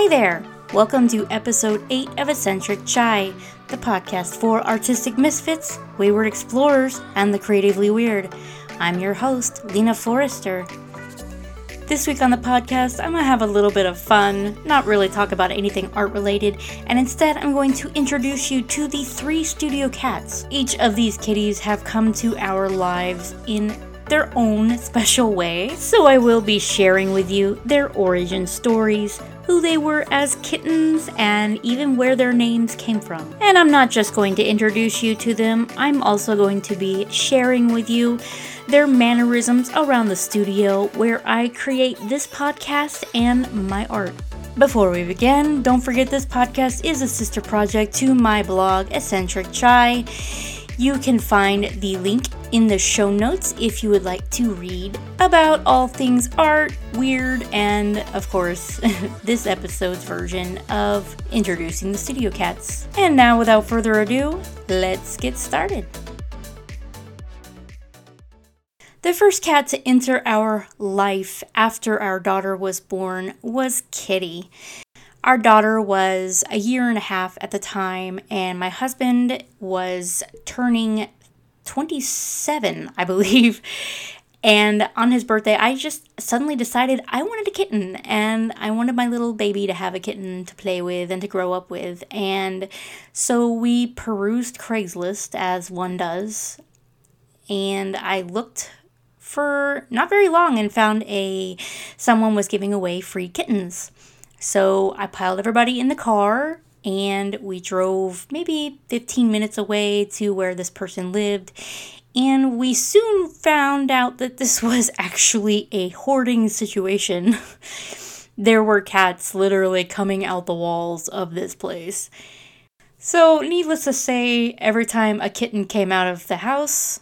Hi there! Welcome to episode 8 of Eccentric Chai, the podcast for artistic misfits, wayward explorers, and the creatively weird. I'm your host, Lina Forrester. This week on the podcast, I'm to have a little bit of fun, not really talk about anything art related, and instead I'm going to introduce you to the three studio cats. Each of these kitties have come to our lives in their own special way, so I will be sharing with you their origin stories, who they were as kittens, and even where their names came from. And I'm not just going to introduce you to them, I'm also going to be sharing with you their mannerisms around the studio where I create this podcast and my art. Before we begin, don't forget this podcast is a sister project to my blog, Eccentric Chai. You can find the link in the show notes if you would like to read about all things art, weird, and of course, this episode's version of introducing the studio cats. And now, without further ado, let's get started. The first cat to enter our life after our daughter was born was Kitty. Our daughter was a year and a half at the time, and my husband was turning 27, I believe. And on his birthday, I just suddenly decided I wanted a kitten and I wanted my little baby to have a kitten to play with and to grow up with. And so we perused Craigslist as one does. And I looked for not very long and found a someone was giving away free kittens. So I piled everybody in the car and we drove maybe 15 minutes away to where this person lived. And we soon found out that this was actually a hoarding situation. there were cats literally coming out the walls of this place. So, needless to say, every time a kitten came out of the house,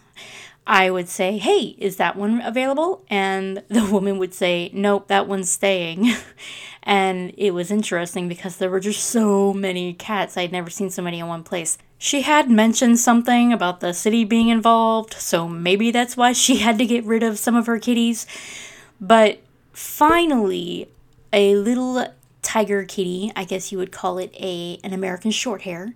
I would say, Hey, is that one available? And the woman would say, Nope, that one's staying. and it was interesting because there were just so many cats. I'd never seen so many in one place. She had mentioned something about the city being involved, so maybe that's why she had to get rid of some of her kitties. But finally, a little tiger kitty, I guess you would call it a an American shorthair,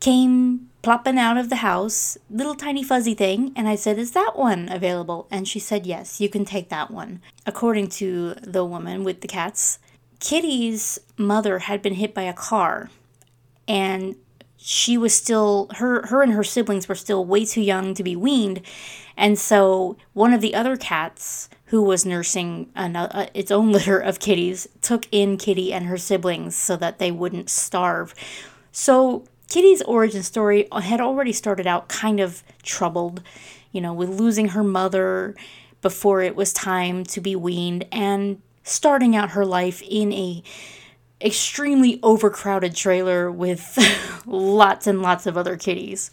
came plopping out of the house, little tiny fuzzy thing, and I said, Is that one available? And she said, Yes, you can take that one. According to the woman with the cats, Kitty's mother had been hit by a car, and she was still her her and her siblings were still way too young to be weaned and so one of the other cats who was nursing uh, its own litter of kitties took in kitty and her siblings so that they wouldn't starve so Kitty's origin story had already started out kind of troubled, you know, with losing her mother before it was time to be weaned and starting out her life in a extremely overcrowded trailer with lots and lots of other kitties.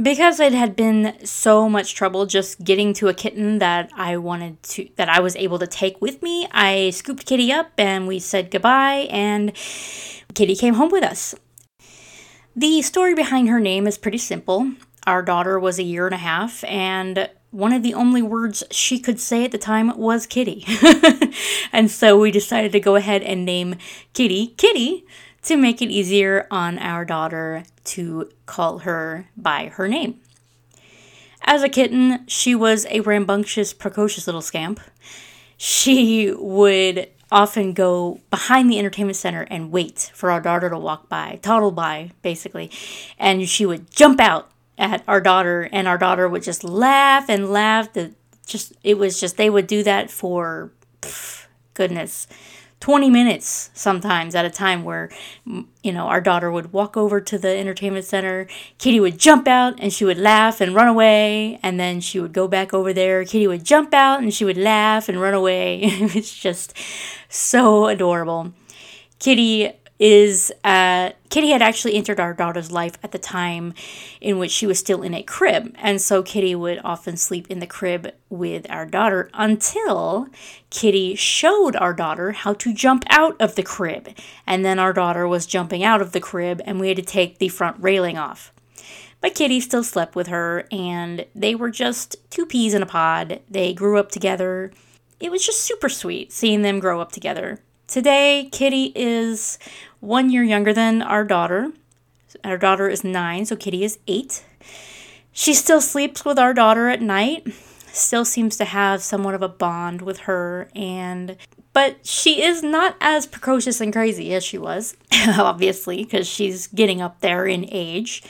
Because it had been so much trouble just getting to a kitten that I wanted to that I was able to take with me, I scooped Kitty up and we said goodbye and Kitty came home with us. The story behind her name is pretty simple. Our daughter was a year and a half, and one of the only words she could say at the time was kitty. and so we decided to go ahead and name Kitty Kitty to make it easier on our daughter to call her by her name. As a kitten, she was a rambunctious, precocious little scamp. She would often go behind the entertainment center and wait for our daughter to walk by, toddle by, basically. And she would jump out at our daughter, and our daughter would just laugh and laugh. The just it was just they would do that for pff, goodness 20 minutes sometimes at a time where you know our daughter would walk over to the entertainment center kitty would jump out and she would laugh and run away and then she would go back over there kitty would jump out and she would laugh and run away. It's just so adorable. Kitty is uh, Kitty had actually entered our daughter's life at the time in which she was still in a crib. And so Kitty would often sleep in the crib with our daughter until Kitty showed our daughter how to jump out of the crib. And then our daughter was jumping out of the crib and we had to take the front railing off. But Kitty still slept with her and they were just two peas in a pod. They grew up together. It was just super sweet seeing them grow up together. Today, Kitty is one year younger than our daughter. Our daughter is nine, so Kitty is eight. She still sleeps with our daughter at night, still seems to have somewhat of a bond with her, and but she is not as precocious and crazy as she was, obviously, because she's getting up there in age.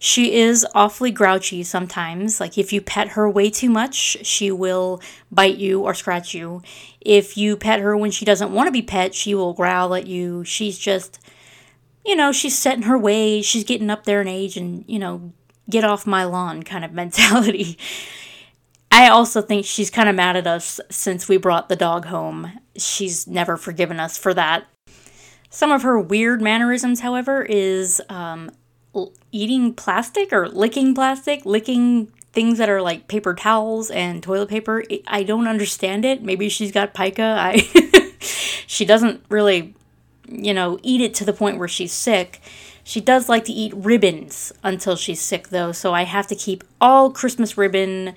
She is awfully grouchy sometimes. Like, if you pet her way too much, she will bite you or scratch you. If you pet her when she doesn't want to be pet, she will growl at you. She's just, you know, she's set in her ways. She's getting up there in age and, you know, get off my lawn kind of mentality. I also think she's kind of mad at us since we brought the dog home. She's never forgiven us for that. Some of her weird mannerisms, however, is um, eating plastic or licking plastic, licking things that are like paper towels and toilet paper. I don't understand it. Maybe she's got pica. I she doesn't really, you know, eat it to the point where she's sick. She does like to eat ribbons until she's sick though, so I have to keep all Christmas ribbon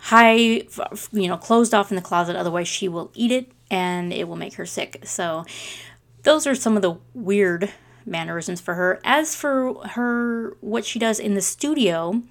high, you know, closed off in the closet. Otherwise, she will eat it and it will make her sick. So, those are some of the weird mannerisms for her. As for her, what she does in the studio,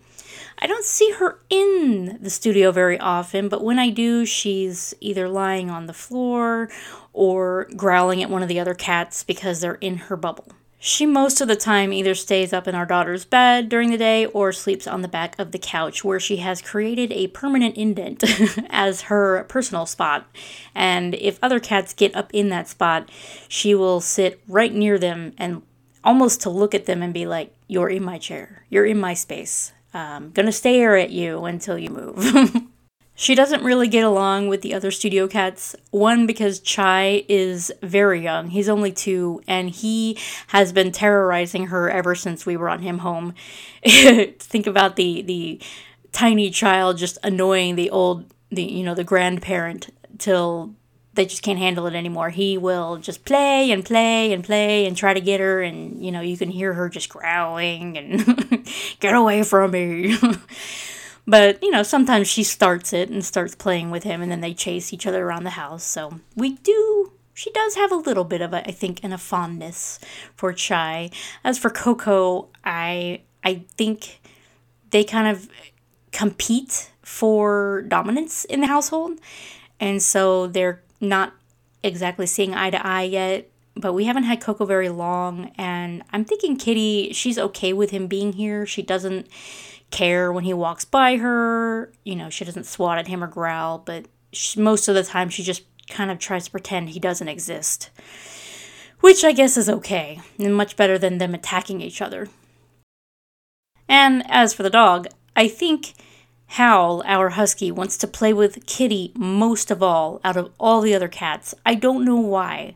I don't see her in the studio very often, but when I do, she's either lying on the floor or growling at one of the other cats because they're in her bubble. She most of the time either stays up in our daughter's bed during the day or sleeps on the back of the couch where she has created a permanent indent as her personal spot. And if other cats get up in that spot, she will sit right near them and almost to look at them and be like, You're in my chair. You're in my space. I'm gonna stare at you until you move. She doesn't really get along with the other studio cats. One, because Chai is very young. He's only two, and he has been terrorizing her ever since we brought him home. Think about the the tiny child just annoying the old the you know the grandparent till they just can't handle it anymore. He will just play and play and play and try to get her, and you know you can hear her just growling and get away from me. But, you know, sometimes she starts it and starts playing with him, and then they chase each other around the house. So we do, she does have a little bit of, a, I think, in a fondness for Chai. As for Coco, I, I think they kind of compete for dominance in the household. And so they're not exactly seeing eye to eye yet but we haven't had Coco very long, and I'm thinking Kitty, she's okay with him being here. She doesn't care when he walks by her. You know, she doesn't swat at him or growl, but she, most of the time she just kind of tries to pretend he doesn't exist. Which I guess is okay, and much better than them attacking each other. And as for the dog, I think Howl, our husky, wants to play with Kitty most of all out of all the other cats. I don't know why.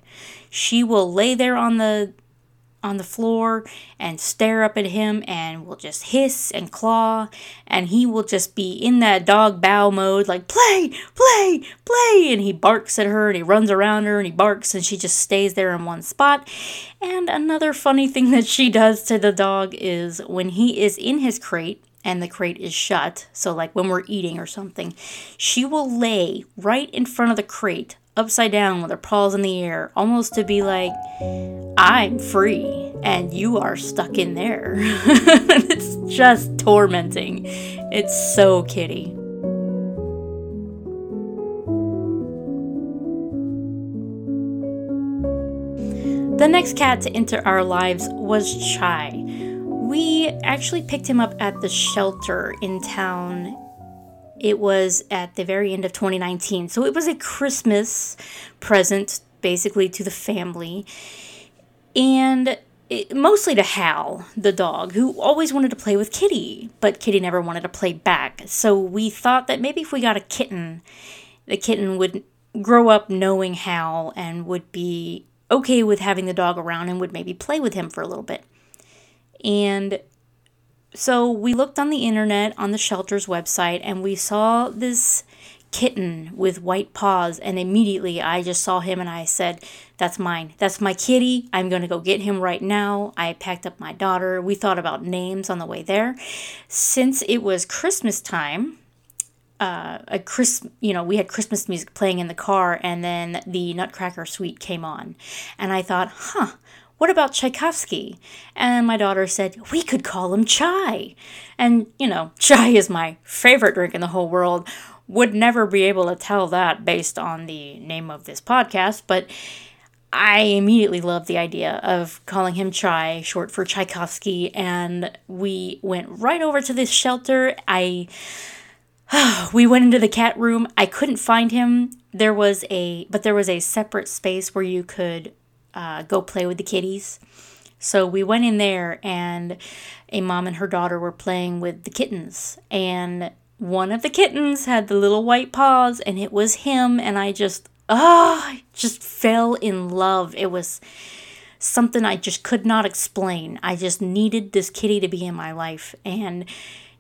She will lay there on the on the floor and stare up at him and will just hiss and claw. And he will just be in that dog bow mode like play play play. And he barks at her and he runs around her and he barks and she just stays there in one spot. And another funny thing that she does to the dog is when he is in his crate and the crate is shut so like when we're eating or something she will lay right in front of the crate upside down with her paws in the air, almost to be like, I'm free and you are stuck in there. it's just tormenting. It's so kitty. The next cat to enter our lives was Chai. We actually picked him up at the shelter in town it was at the very end of 2019. So it was a Christmas present basically to the family. And it, mostly to Hal, the dog, who always wanted to play with Kitty, but Kitty never wanted to play back. So we thought that maybe if we got a kitten, the kitten would grow up knowing Hal and would be okay with having the dog around and would maybe play with him for a little bit. And so we looked on the internet on the shelter's website and we saw this kitten with white paws and immediately I just saw him and I said, "That's mine. That's my kitty. I'm going to go get him right now." I packed up my daughter. We thought about names on the way there. Since it was Christmas time, uh, a Chris, you know, we had Christmas music playing in the car, and then the Nutcracker Suite came on, and I thought, huh, what about Tchaikovsky? And my daughter said, we could call him Chai. And, you know, chai is my favorite drink in the whole world. Would never be able to tell that based on the name of this podcast, but I immediately loved the idea of calling him Chai, short for Tchaikovsky, and we went right over to this shelter. I we went into the cat room. I couldn't find him. There was a but there was a separate space where you could uh, go play with the kitties. So we went in there, and a mom and her daughter were playing with the kittens, and one of the kittens had the little white paws, and it was him, and I just ah, oh, just fell in love. It was something I just could not explain. I just needed this kitty to be in my life, and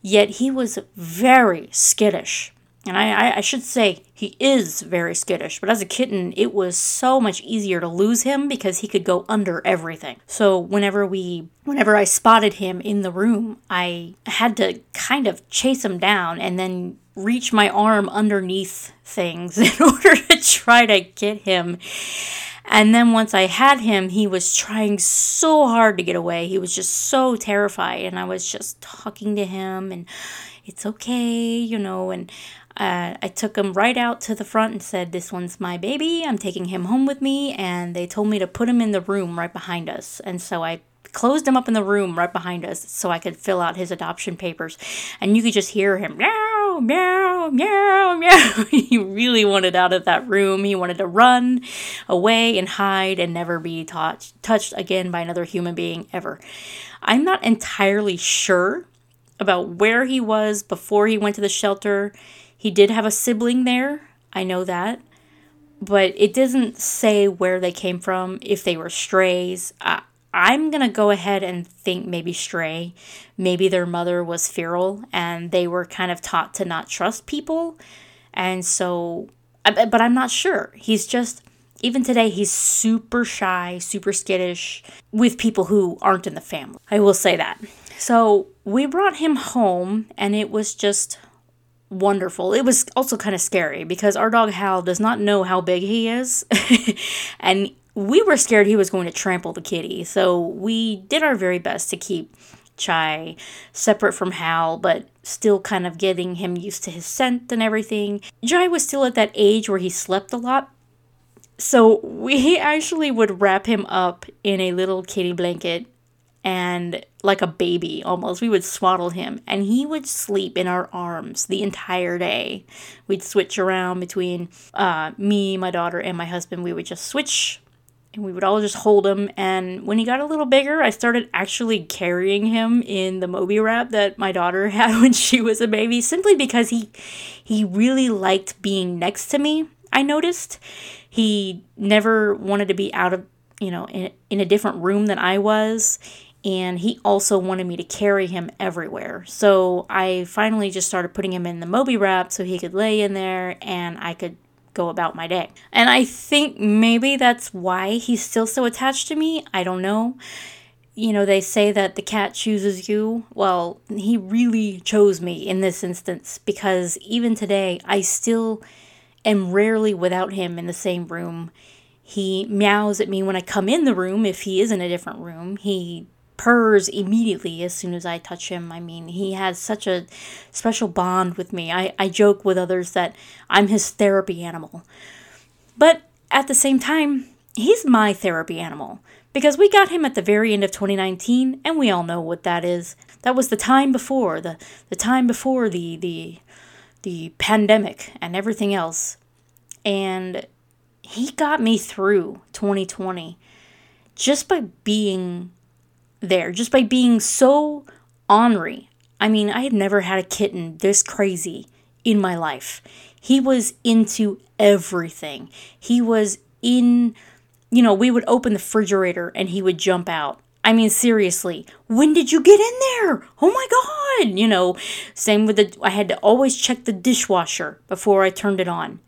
yet he was very skittish. And I, I, should say he is very skittish, but as a kitten, it was so much easier to lose him because he could go under everything. So whenever we, whenever I spotted him in the room, I had to kind of chase him down and then reach my arm underneath things in order to try to get him. And then once I had him, he was trying so hard to get away. He was just so terrified. And I was just talking to him, and it's okay, you know. And uh, I took him right out to the front and said, This one's my baby. I'm taking him home with me. And they told me to put him in the room right behind us. And so I closed him up in the room right behind us so I could fill out his adoption papers. And you could just hear him meow, meow, meow, meow. he really wanted out of that room. He wanted to run away and hide and never be touched, touched again by another human being ever. I'm not entirely sure about where he was before he went to the shelter he did have a sibling there, I know that. But it doesn't say where they came from, if they were strays. I, I'm to go ahead and think maybe stray. Maybe their mother was feral and they were kind of taught to not trust people. And so, but I'm not sure. He's just, even today, he's super shy, super skittish with people who aren't in the family. I will say that. So we brought him home and it was just wonderful. It was also kind of scary because our dog Hal does not know how big he is. and we were scared he was going to trample the kitty. So we did our very best to keep Chai separate from Hal, but still kind of getting him used to his scent and everything. Chai was still at that age where he slept a lot. So we actually would wrap him up in a little kitty blanket and like a baby almost. We would swaddle him and he would sleep in our arms the entire day. We'd switch around between uh, me, my daughter, and my husband. We would just switch and we would all just hold him. And when he got a little bigger, I started actually carrying him in the Moby wrap that my daughter had when she was a baby, simply because he he really liked being next to me. I noticed he never wanted to be out of you know in, in a different room than I was and he also wanted me to carry him everywhere. So I finally just started putting him in the Moby wrap so he could lay in there and I could go about my day. And I think maybe that's why he's still so attached to me. I don't know. You know, they say that the cat chooses you. Well, he really chose me in this instance because even today, I still am rarely without him in the same room. He meows at me when I come in the room if he is in a different room. He purrs immediately as soon as I touch him. I mean, he has such a special bond with me. I, I joke with others that I'm his therapy animal. But at the same time, he's my therapy animal because we got him at the very end of 2019 and we all know what that is. That was the time before, the, the time before the, the, the pandemic and everything else. And he got me through 2020 just by being there just by being so ornery. I mean, I had never had a kitten this crazy in my life. He was into everything. He was in, you know, we would open the refrigerator and he would jump out. I mean, seriously, when did you get in there? Oh my God. You know, same with the, I had to always check the dishwasher before I turned it on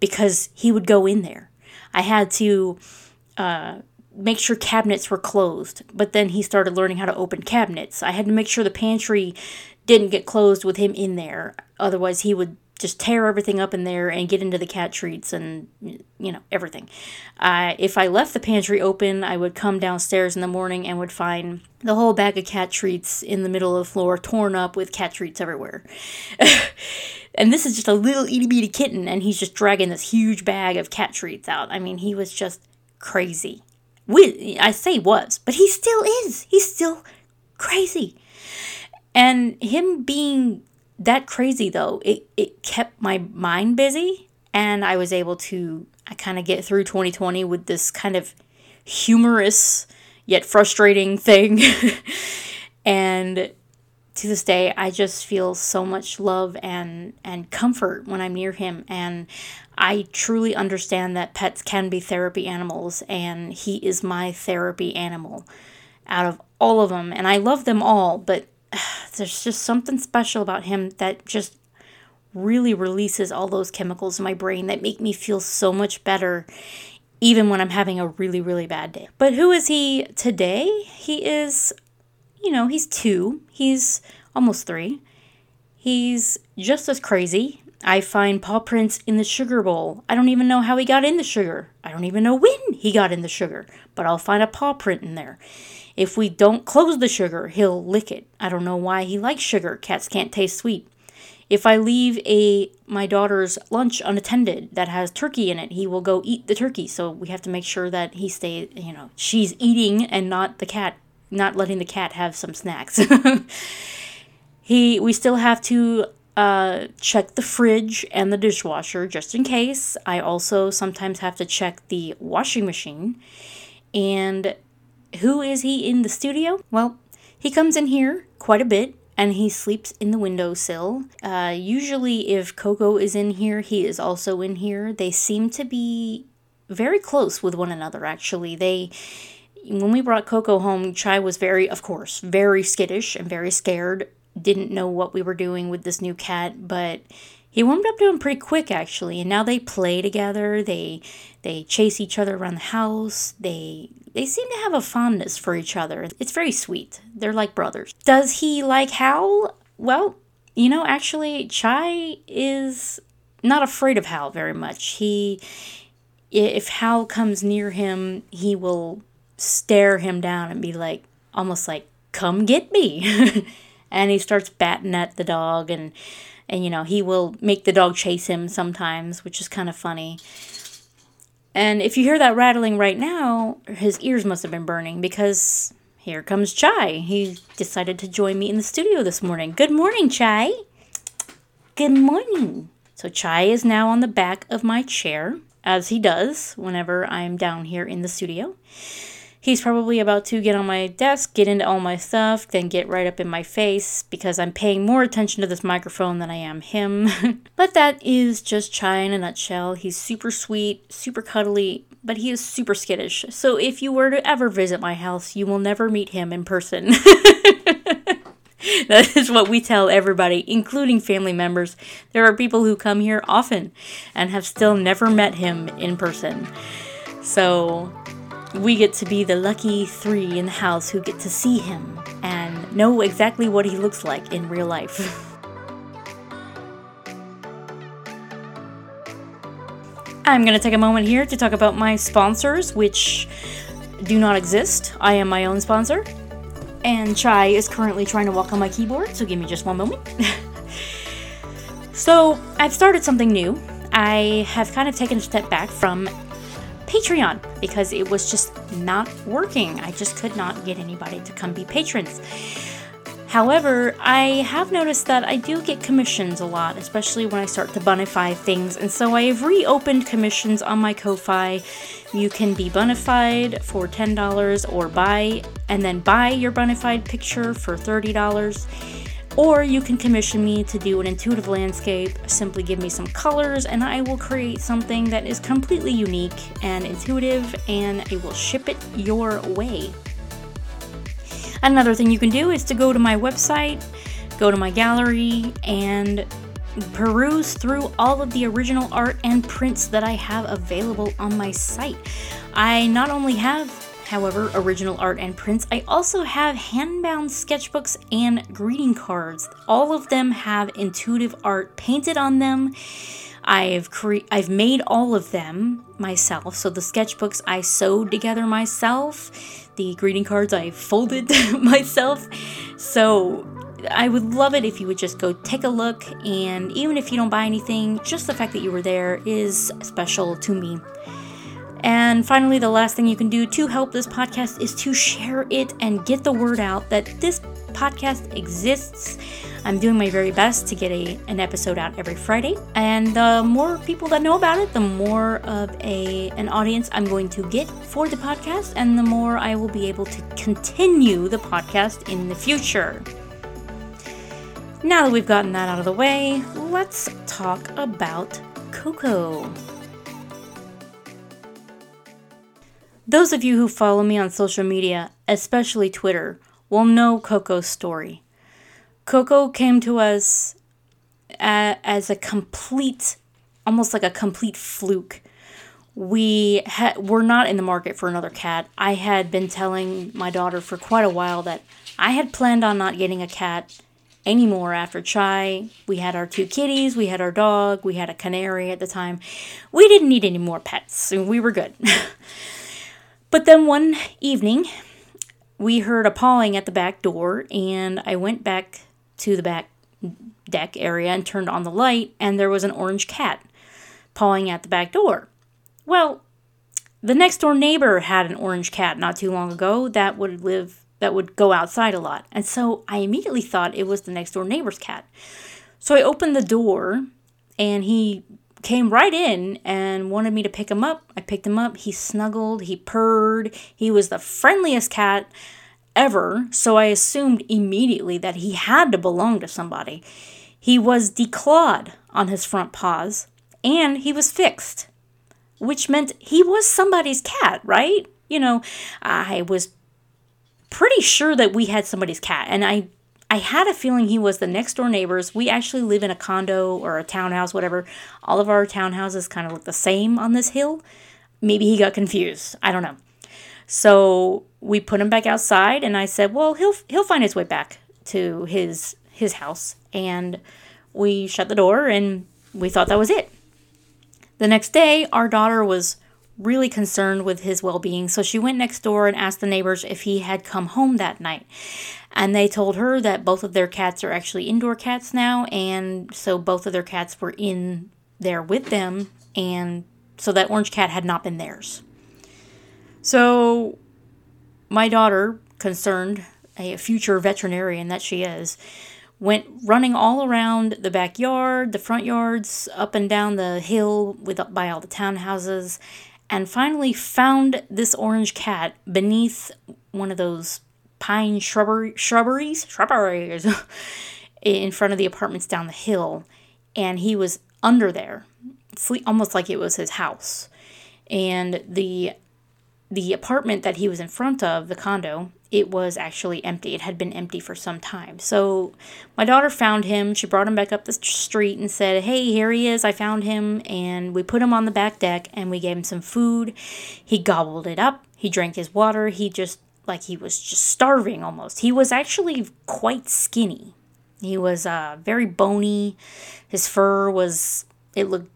because he would go in there. I had to, uh, make sure cabinets were closed. But then he started learning how to open cabinets. I had to make sure the pantry didn't get closed with him in there. Otherwise, he would just tear everything up in there and get into the cat treats and you know everything. Uh, if I left the pantry open, I would come downstairs in the morning and would find the whole bag of cat treats in the middle of the floor, torn up with cat treats everywhere. and this is just a little itty bitty kitten, and he's just dragging this huge bag of cat treats out. I mean, he was just crazy. We, I say was, but he still is. He's still crazy. And him being that crazy though, it, it kept my mind busy and I was able to I kind of get through 2020 with this kind of humorous yet frustrating thing. and to this day I just feel so much love and and comfort when I'm near him and I truly understand that pets can be therapy animals and he is my therapy animal out of all of them and I love them all but there's just something special about him that just really releases all those chemicals in my brain that make me feel so much better even when I'm having a really, really bad day. But who is he today? He is, you know, he's two, he's almost three. He's just as crazy. I find paw prints in the sugar bowl. I don't even know how he got in the sugar. I don't even know when he got in the sugar, but I'll find a paw print in there. If we don't close the sugar, he'll lick it. I don't know why he likes sugar. Cats can't taste sweet. If I leave a my daughter's lunch unattended that has turkey in it, he will go eat the turkey. So we have to make sure that he stays, you know, she's eating and not the cat, not letting the cat have some snacks. he we still have to uh, check the fridge and the dishwasher just in case. I also sometimes have to check the washing machine. And who is he in the studio? Well, he comes in here quite a bit and he sleeps in the windowsill. Uh, usually, if Coco is in here, he is also in here. They seem to be very close with one another, actually. They. When we brought Coco home, Chai was very, of course, very skittish and very scared. Didn't know what we were doing with this new cat, but he warmed up to him pretty quick actually. And now they play together. They they chase each other around the house. They they seem to have a fondness for each other. It's very sweet. They're like brothers. Does he like hal? Well you know actually chai is not afraid of hal very much. He if hal comes near him he will stare him down and be like almost like come get me. And he starts batting at the dog and and you know he will make the dog chase him sometimes which is kind of funny. And if you hear that rattling right now his ears must have been burning because here comes chai. He decided to join me in the studio this morning. Good morning chai. Good morning. So chai is now on the back of my chair as he does whenever i'm down here in the studio He's probably about to get on my desk, get into all my stuff, then get right up in my face because I'm paying more attention to this microphone than I am him. but that is just Chai in a nutshell. He's super sweet, super cuddly, but he is super skittish. So if you were to ever visit my house, you will never meet him in person. that is what we tell everybody, including family members. There are people who come here often and have still never met him in person. So we get to be the lucky three in the house who get to see him and know exactly what he looks like in real life. I'm going to take a moment here to talk about my sponsors, which do not exist. I am my own sponsor. And Chai is currently trying to walk on my keyboard, so give me just one moment. so, I've started something new. I have kind of taken a step back from Patreon because it was just not working. I just could not get anybody to come be patrons. However, I have noticed that I do get commissions a lot, especially when I start to bonify things, and so I have reopened commissions on my Ko-Fi. You can be bonified for $10 or buy and then buy your bonified picture for $30. Or you can commission me to do an intuitive landscape, simply give me some colors, and I will create something that is completely unique and intuitive, and I will ship it your way. Another thing you can do is to go to my website, go to my gallery, and peruse through all of the original art and prints that I have available on my site. I not only have however, original art and prints. I also have handbound sketchbooks and greeting cards. All of them have intuitive art painted on them. I've cre- I've made all of them myself. So the sketchbooks I sewed together myself, the greeting cards I folded myself. So I would love it if you would just go take a look and even if you don't buy anything, just the fact that you were there is special to me. And finally, the last thing you can do to help this podcast is to share it and get the word out that this podcast exists. I'm doing my very best to get a, an episode out every Friday. And the more people that know about it, the more of a an audience I'm going to get for the podcast and the more I will be able to continue the podcast in the future. Now that we've gotten that out of the way, let's talk about Coco. Those of you who follow me on social media, especially Twitter, will know Coco's story. Coco came to us as a complete, almost like a complete fluke. We ha- were not in the market for another cat. I had been telling my daughter for quite a while that I had planned on not getting a cat anymore after Chai. We had our two kitties, we had our dog, we had a canary at the time. We didn't need any more pets, we were good. but then one evening, we heard a pawing at the back door, and I went back to the back deck area and turned on the light, and there was an orange cat pawing at the back door. Well, the next door neighbor had an orange cat not too long ago that would live that would go outside a lot. And so I immediately thought it was the next door neighbor's cat. So I opened the door and he came right in and wanted me to pick him up. I picked him up. He snuggled, he purred. He was the friendliest cat ever, so I assumed immediately that he had to belong to somebody. He was declawed on his front paws and he was fixed, which meant he was somebody's cat, right? You know, I was pretty sure that we had somebody's cat and I I had a feeling he was the next door neighbors. We actually live in a condo or a townhouse, whatever. All of our townhouses kind of look the same on this hill. Maybe he got confused. I don't know. So we put him back outside, and I said, "Well, he'll he'll find his way back to his his house." And we shut the door, and we thought that was it. The next day, our daughter was really concerned with his well being, so she went next door and asked the neighbors if he had come home that night. And they told her that both of their cats are actually indoor cats now, and so both of their cats were in there with them, and so that orange cat had not been theirs. So, my daughter, concerned, a future veterinarian that she is, went running all around the backyard, the front yards, up and down the hill with by all the townhouses, and finally found this orange cat beneath one of those pine shrubbery, shrubberies, shrubberies in front of the apartments down the hill, and he was under there, sleep almost like it was his house. And the the apartment that he was in front of, the condo, it was actually empty. It had been empty for some time. So my daughter found him. She brought him back up the street and said, Hey, here he is. I found him. And we put him on the back deck and we gave him some food. He gobbled it up. He drank his water. He just, like, he was just starving almost. He was actually quite skinny. He was uh, very bony. His fur was, it looked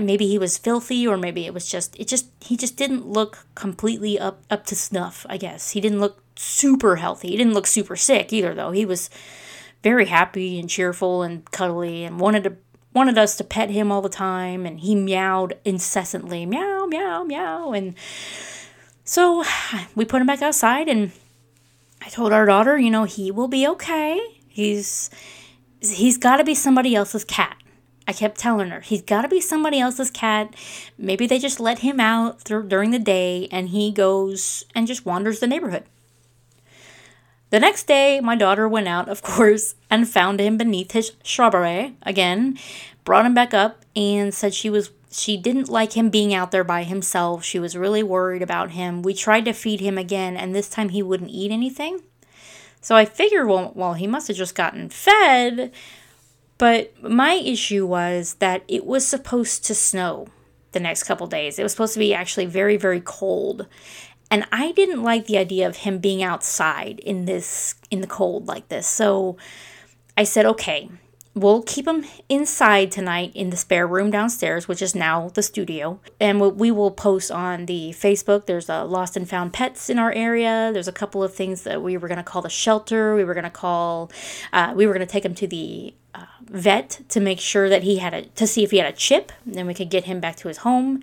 maybe he was filthy or maybe it was just it just he just didn't look completely up up to snuff i guess he didn't look super healthy he didn't look super sick either though he was very happy and cheerful and cuddly and wanted to wanted us to pet him all the time and he meowed incessantly meow meow meow and so we put him back outside and i told our daughter you know he will be okay he's he's got to be somebody else's cat I kept telling her, he's got to be somebody else's cat. Maybe they just let him out through, during the day and he goes and just wanders the neighborhood. The next day, my daughter went out, of course, and found him beneath his shrubbery again, brought him back up, and said she was she didn't like him being out there by himself. She was really worried about him. We tried to feed him again, and this time he wouldn't eat anything. So I figured, well, well, he must have just gotten fed. But my issue was that it was supposed to snow the next couple days. It was supposed to be actually very, very cold. And I didn't like the idea of him being outside in this in the cold like this. So I said, "Okay, we'll keep him inside tonight in the spare room downstairs, which is now the studio. And we will post on the Facebook. There's a lost and found pets in our area. There's a couple of things that we were going to call the shelter. We were going to call, uh, we were going to take him to the uh, vet to make sure that he had a, to see if he had a chip. Then we could get him back to his home.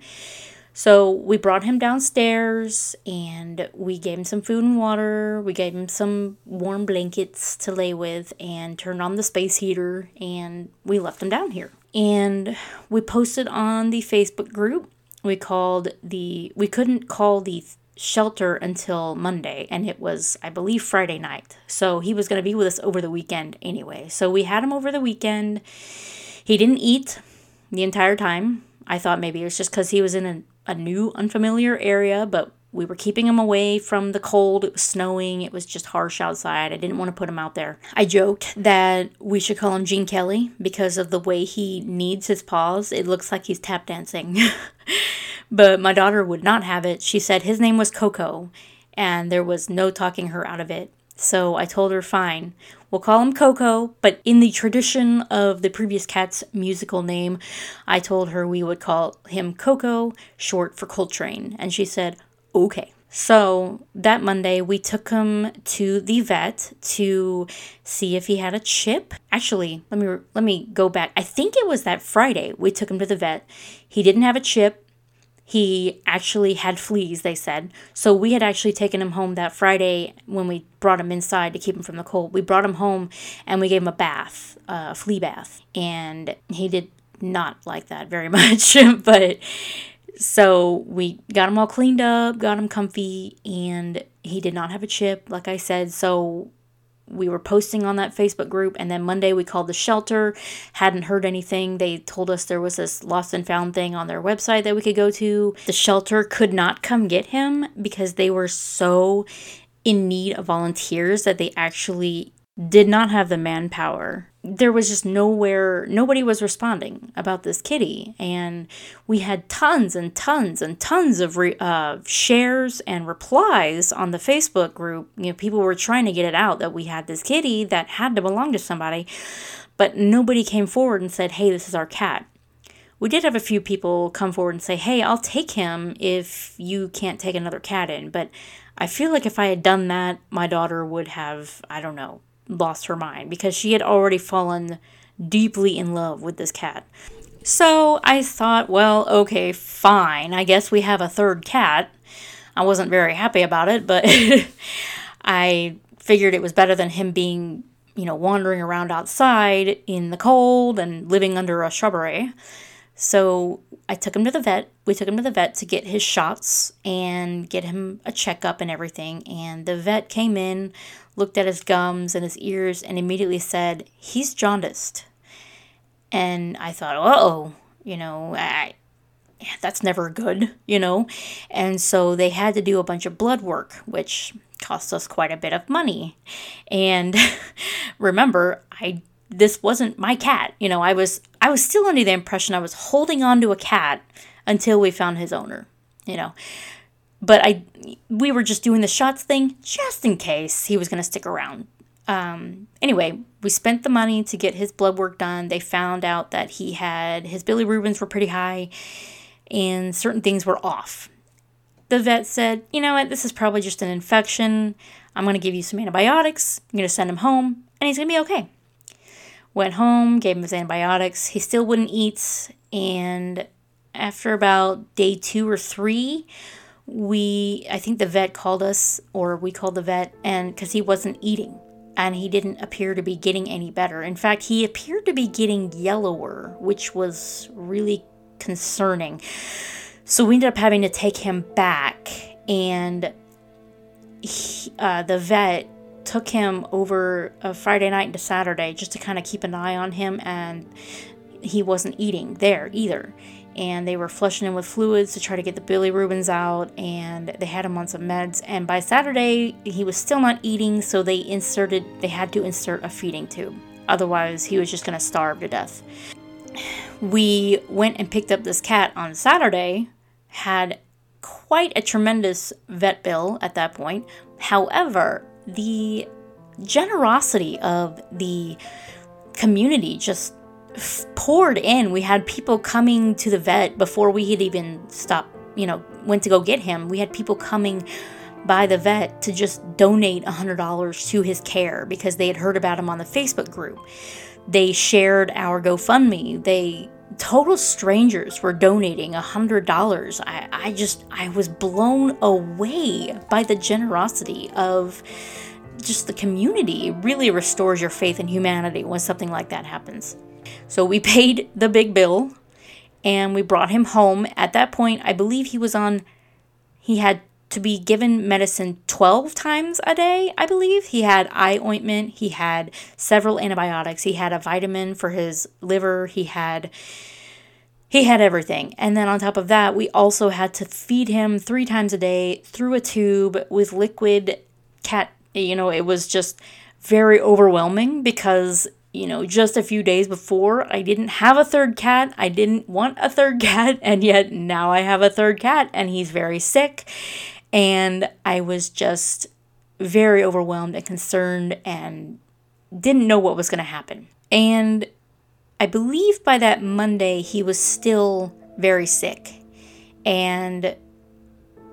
So we brought him downstairs and we gave him some food and water. We gave him some warm blankets to lay with and turned on the space heater and we left him down here. And we posted on the Facebook group. We called the we couldn't call the shelter until Monday and it was I believe Friday night. So he was going to be with us over the weekend anyway. So we had him over the weekend. He didn't eat the entire time. I thought maybe it was just cuz he was in a a new, unfamiliar area, but we were keeping him away from the cold. It was snowing. It was just harsh outside. I didn't want to put him out there. I joked that we should call him Gene Kelly because of the way he kneads his paws. It looks like he's tap dancing. but my daughter would not have it. She said his name was Coco, and there was no talking her out of it. So I told her, fine, we'll call him Coco, but in the tradition of the previous cat's musical name, I told her we would call him Coco, short for Coltrane. And she said, okay. So that Monday, we took him to the vet to see if he had a chip. Actually, let me let me go back. I think it was that Friday we took him to the vet. He didn't have a chip he actually had fleas, they said. So we had actually taken him home that Friday when we brought him inside to keep him from the cold. We brought him home and we gave him a bath, a flea bath. And he did not like that very much. but so we got him all cleaned up, got him comfy, and he did not have a chip, like I said. So we were posting on that Facebook group, and then Monday we called the shelter. Hadn't heard anything. They told us there was this lost and found thing on their website that we could go to. The shelter could not come get him because they were so in need of volunteers that they actually did not have the manpower. There was just nowhere, nobody was responding about this kitty. And we had tons and tons and tons of re, uh, shares and replies on the Facebook group. You know, people were trying to get it out that we had this kitty that had to belong to somebody, but nobody came forward and said, hey, this is our cat. We did have a few people come forward and say, hey, I'll take him if you can't take another cat in. But I feel like if I had done that, my daughter would have, I don't know, lost her mind because she had already fallen deeply in love with this cat. So I thought, well, okay, fine. I guess we have a third cat. I wasn't very happy about it, but I figured it was better than him being, you know, wandering around outside in the cold and living under a shrubbery. So I took him to the vet. We took him to the vet to get his shots and get him a checkup and everything. And the vet came in, looked at his gums and his ears, and immediately said, He's jaundiced. And I thought, oh, you know, I, that's never good, you know? And so they had to do a bunch of blood work, which cost us quite a bit of money. And remember, I this wasn't my cat. You know, I was I was still under the impression I was holding on to a cat until we found his owner, you know. But I we were just doing the shots thing just in case he was going to stick around. Um, anyway, we spent the money to get his blood work done. They found out that he had his bilirubins were pretty high and certain things were off. The vet said, "You know what? This is probably just an infection. I'm going to give you some antibiotics. I'm going to send him home and he's going to be okay." Went home, gave him his antibiotics. He still wouldn't eat. And after about day two or three, we, I think the vet called us, or we called the vet, and because he wasn't eating and he didn't appear to be getting any better. In fact, he appeared to be getting yellower, which was really concerning. So we ended up having to take him back, and he, uh, the vet took him over a Friday night into Saturday just to kind of keep an eye on him, and he wasn't eating there either. And they were flushing him with fluids to try to get the bilirubins out, and they had him on some meds. And by Saturday, he was still not eating, so they inserted, they had to insert a feeding tube. Otherwise, he was just to starve to death. We went and picked up this cat on Saturday, had quite a tremendous vet bill at that point. However, the generosity of the community just f- poured in. We had people coming to the vet before we had even stopped, you know, went to go get him. We had people coming by the vet to just donate $100 to his care because they had heard about him on the Facebook group. They shared our GoFundMe. They total strangers were donating $100. I, I just, I was blown away by the generosity of just the community. It really restores your faith in humanity when something like that happens. So we paid the big bill and we brought him home. At that point, I believe he was on, he had to be given medicine 12 times a day, I believe. He had eye ointment, he had several antibiotics, he had a vitamin for his liver, he had he had everything. And then on top of that, we also had to feed him 3 times a day through a tube with liquid cat, you know, it was just very overwhelming because you know, just a few days before, I didn't have a third cat. I didn't want a third cat, and yet now I have a third cat, and he's very sick. And I was just very overwhelmed and concerned and didn't know what was going to happen. And I believe by that Monday, he was still very sick. And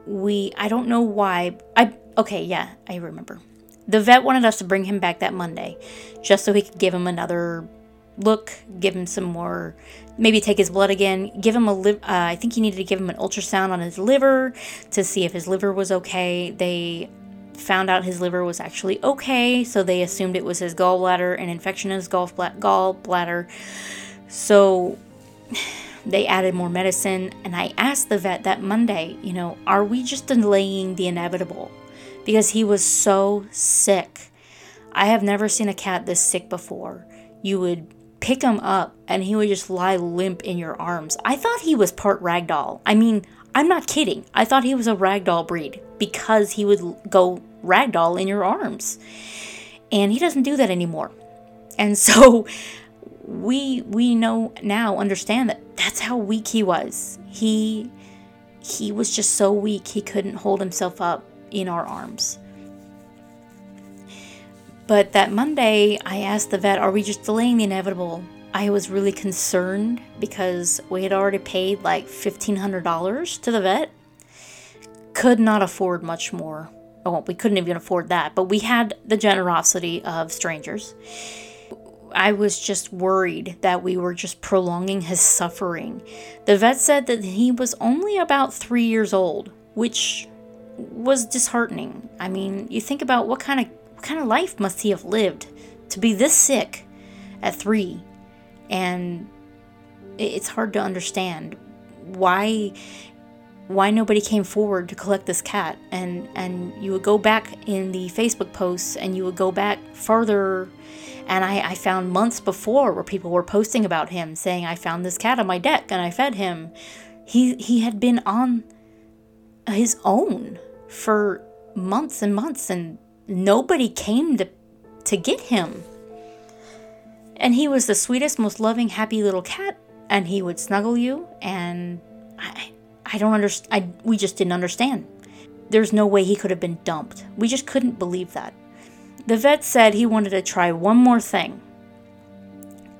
we, I don't know why. I, okay, yeah, I remember. The vet wanted us to bring him back that Monday just so he could give him another look, give him some more, maybe take his blood again, give him a liver. Uh, I think he needed to give him an ultrasound on his liver to see if his liver was okay. They found out his liver was actually okay, so they assumed it was his gallbladder, an infection in his gallbladder. So they added more medicine, and I asked the vet that Monday, you know, are we just delaying the inevitable? Because he was so sick. I have never seen a cat this sick before. You would pick him up and he would just lie limp in your arms. I thought he was part ragdoll. I mean, I'm not kidding. I thought he was a ragdoll breed because he would go ragdoll in your arms. And he doesn't do that anymore. And so we we know now understand that that's how weak he was. He he was just so weak he couldn't hold himself up in our arms. But that Monday, I asked the vet, Are we just delaying the inevitable? I was really concerned because we had already paid like $1,500 to the vet. Could not afford much more. Oh, we couldn't even afford that, but we had the generosity of strangers. I was just worried that we were just prolonging his suffering. The vet said that he was only about three years old, which was disheartening. I mean, you think about what kind of what kind of life must he have lived to be this sick at three? And it's hard to understand why why nobody came forward to collect this cat. And and you would go back in the facebook posts and you would go back further and I, I found months before where people were posting about him saying i found this cat on my deck and i fed him. He he had been on his own for months and months and nobody came to to get him. And he was the sweetest, most loving, happy little cat, and he would snuggle you. And I, I don't understand. We just didn't understand. There's no way he could have been dumped. We just couldn't believe that. The vet said he wanted to try one more thing.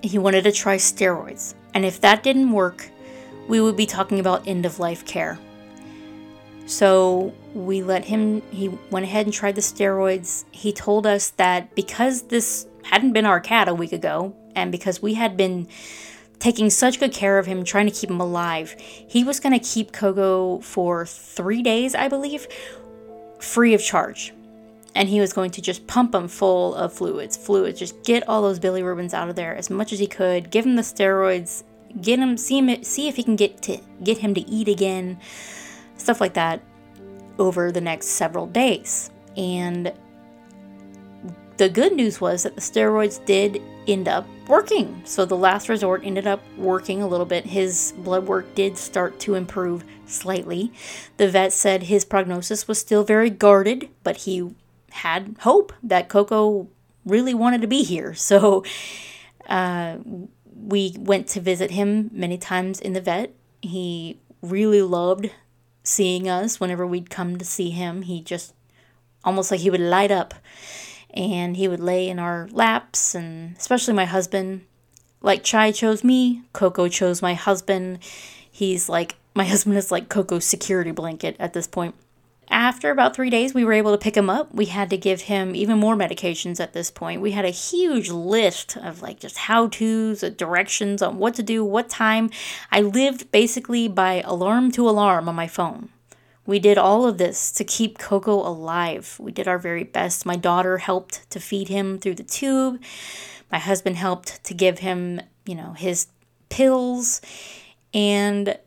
He wanted to try steroids, and if that didn't work, we would be talking about end of life care. So we let him, he went ahead and tried the steroids. He told us that because this hadn't been our cat a week ago, and because we had been taking such good care of him, trying to keep him alive, he was going to keep Coco for three days, I believe, free of charge. And he was going to just pump him full of fluids, fluids, just get all those bilirubins out of there as much as he could, give him the steroids, get him, see him, see if he can get to get him to eat again stuff like that over the next several days. And the good news was that the steroids did end up working. So the last resort ended up working a little bit. His blood work did start to improve slightly. The vet said his prognosis was still very guarded, but he had hope that Coco really wanted to be here. So uh, we went to visit him many times in the vet. He really loved seeing us whenever we'd come to see him. He just almost like he would light up. And he would lay in our laps and especially my husband. Like chai chose me coco chose my husband. He's like my husband is like coco's security blanket at this point after about three days we were able to pick him up we had to give him even more medications at this point we had a huge list of like just how to's directions on what to do what time i lived basically by alarm to alarm on my phone we did all of this to keep Coco alive. We did our very best. My daughter helped to feed him through the tube. My husband helped to give him, you know, his pills. And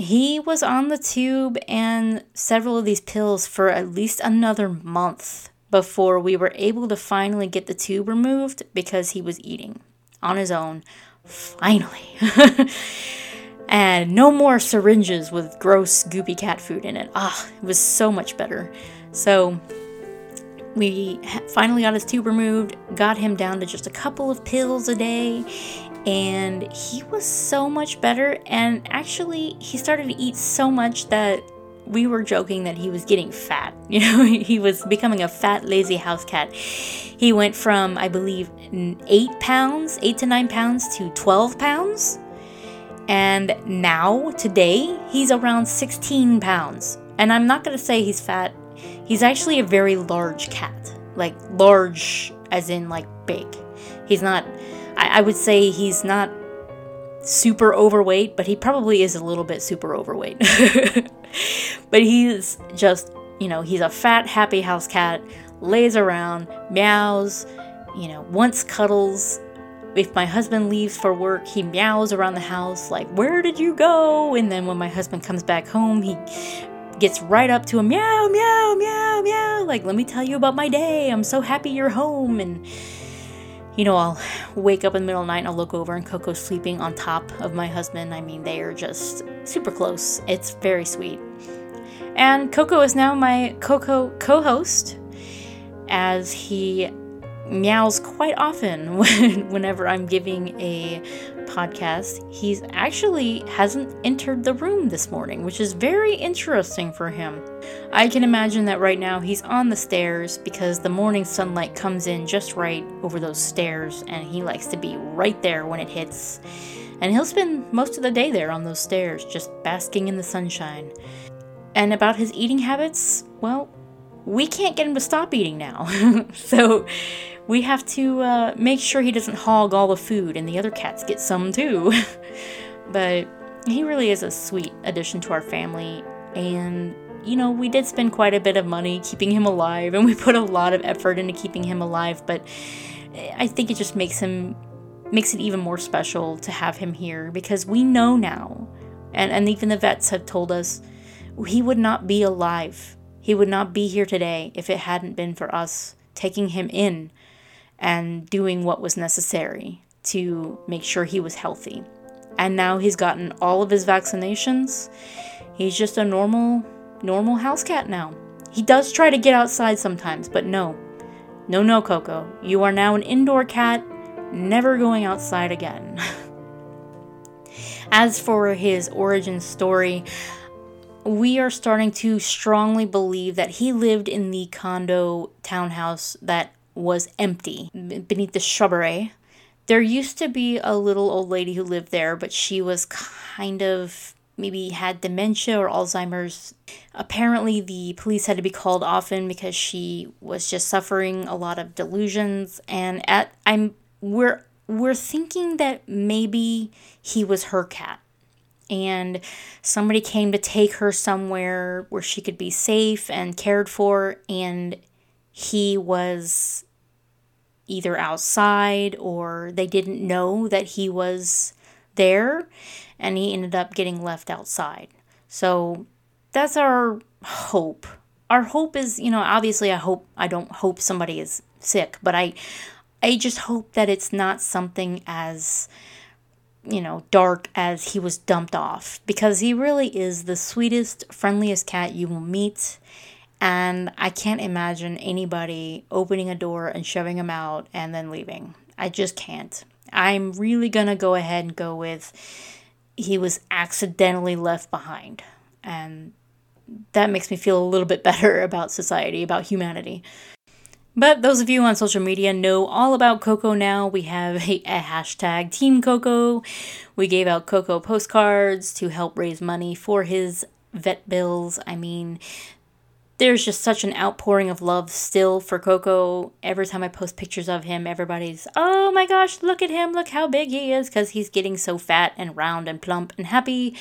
he was on the tube and several of these pills for at least another month before we were able to finally get the tube removed because he was eating on his own. Finally. and no more syringes with gross, goopy cat food in it. Ah, it was so much better. So we finally got his tube removed, got him down to just a couple of pills a day, and he was so much better. And actually, he started to eat so much that we were joking that he was getting fat. You know, he was becoming a fat, lazy house cat. He went from, I believe, eight pounds, eight to nine pounds, to 12 pounds and now, today, he's around 16 pounds. And I'm not going to say he's fat. He's actually a very large cat. Like, large as in, like, big. He's not, I, I would say he's not super overweight, but he probably is a little bit super overweight. but he's just, you know, he's a fat, happy house cat, lays around, meows, you know, wants cuddles, if my husband leaves for work, he meows around the house, like, Where did you go? And then when my husband comes back home, he gets right up to him, meow, meow, meow, meow. Like, let me tell you about my day. I'm so happy you're home. And, you know, I'll wake up in the middle of the night and I'll look over and Coco's sleeping on top of my husband. I mean, they are just super close. It's very sweet. And Coco is now my Coco co host as he meows quite often when, whenever I'm giving a podcast. He actually hasn't entered the room this morning, which is very interesting for him. I can imagine that right now he's on the stairs because the morning sunlight comes in just right over those stairs, and he likes to be right there when it hits. And he'll spend most of the day there on those stairs, just basking in the sunshine. And about his eating habits, well, we can't get him to stop eating now. so we have to uh, make sure he doesn't hog all the food and the other cats get some too. but he really is a sweet addition to our family. And, you know, we did spend quite a bit of money keeping him alive and we put a lot of effort into keeping him alive. But I think it just makes him, makes it even more special to have him here because we know now, and, and even the vets have told us, he would not be alive. He would not be here today if it hadn't been for us taking him in and doing what was necessary to make sure he was healthy. And now he's gotten all of his vaccinations. He's just a normal, normal house cat now. He does try to get outside sometimes, but no. No, no, Coco. You are now an indoor cat, never going outside again. As for his origin story, we are starting to strongly believe that he lived in the condo townhouse that was empty beneath the shrubbery. There used to be a little old lady who lived there, but she was kind of maybe had dementia or Alzheimer's. Apparently, the police had to be called often because she was just suffering a lot of delusions. And at I'm we're we're thinking that maybe he was her cat and somebody came to take her somewhere where she could be safe and cared for and he was either outside or they didn't know that he was there and he ended up getting left outside. So that's our hope. Our hope is, you know, obviously I hope I don't hope somebody is sick, but I I just hope that it's not something as you know, dark as he was dumped off because he really is the sweetest, friendliest cat you will meet and I can't imagine anybody opening a door and shoving him out and then leaving. I just can't. I'm really gonna go ahead and go with he was accidentally left behind. And that makes me feel a little bit better about society, about humanity. But those of you on social media know all about Coco now. We have a, a, hashtag Team Coco. We gave out Coco postcards to help raise money for his vet bills. I mean, there's just such an outpouring of love still for Coco. Every time I post pictures of him, everybody's, oh my gosh, look at him, look how big he is, because he's getting so fat and round and plump and happy.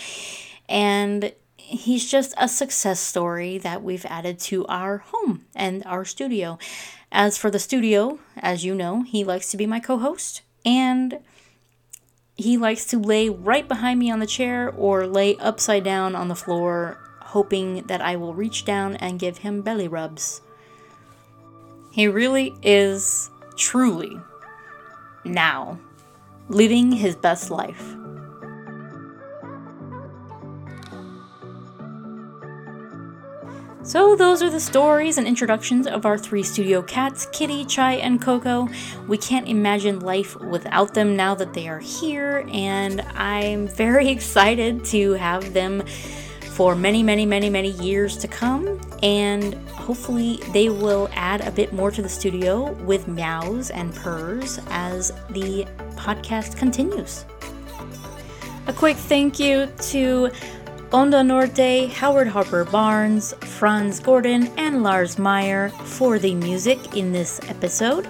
And he's just a success story that we've added to our home and our studio. As for the studio, as you know, he likes to be my co host, and he likes to lay right behind me on the chair or lay upside down on the floor, hoping that I will reach down and give him belly rubs. He really is truly now living his best life. So, those are the stories and introductions of our three studio cats Kitty, Chai, and Coco. We can't imagine life without them now that they are here, and I'm very excited to have them for many, many, many, many years to come. And hopefully, they will add a bit more to the studio with meows and purrs as the podcast continues. A quick thank you to Onda Norte, Howard Harper Barnes, Franz Gordon, and Lars Meyer for the music in this episode.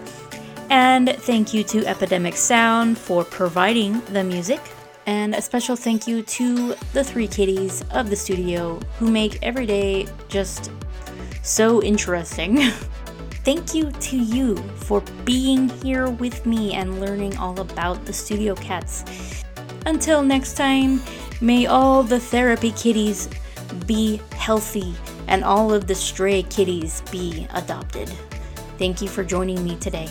And thank you to Epidemic Sound for providing the music. And a special thank you to the three kitties of the studio who make every day just so interesting. thank you to you for being here with me and learning all about the studio cats. Until next time, May all the therapy kitties be healthy and all of the stray kitties be adopted. Thank you for joining me today.